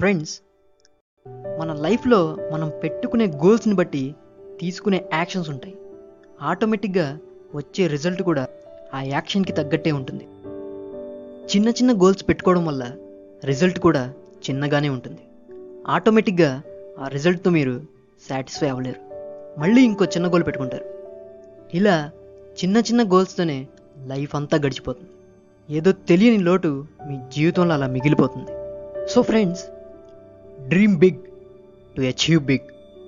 Friends మన లైఫ్లో మనం పెట్టుకునే గోల్స్ని బట్టి తీసుకునే యాక్షన్స్ ఉంటాయి. ఆటోమేటిక్గా వచ్చే రిజల్ట్ కూడా ఆ యాక్షన్కి తగ్గట్టే ఉంటుంది. చిన్న చిన్న గోల్స్ పెట్టుకోవడం వల్ల రిజల్ట్ కూడా చిన్నగానే ఉంటుంది. ఆటోమేటిక్గా ఆ రిజల్ట్తో మీరు సాటిస్ఫై అవ్వలేరు. మళ్ళీ ఇంకో చిన్న గోల్ పెట్టుకుంటారు. ఇలా చిన్న చిన్న గోల్స్తోనే లైఫ్ అంతా గడిచిపోతుంది. ఏదో తెలియని లోటు మీ జీవితంలో అలా మిగిలిపోతుంది. So friends Dream big to achieve big.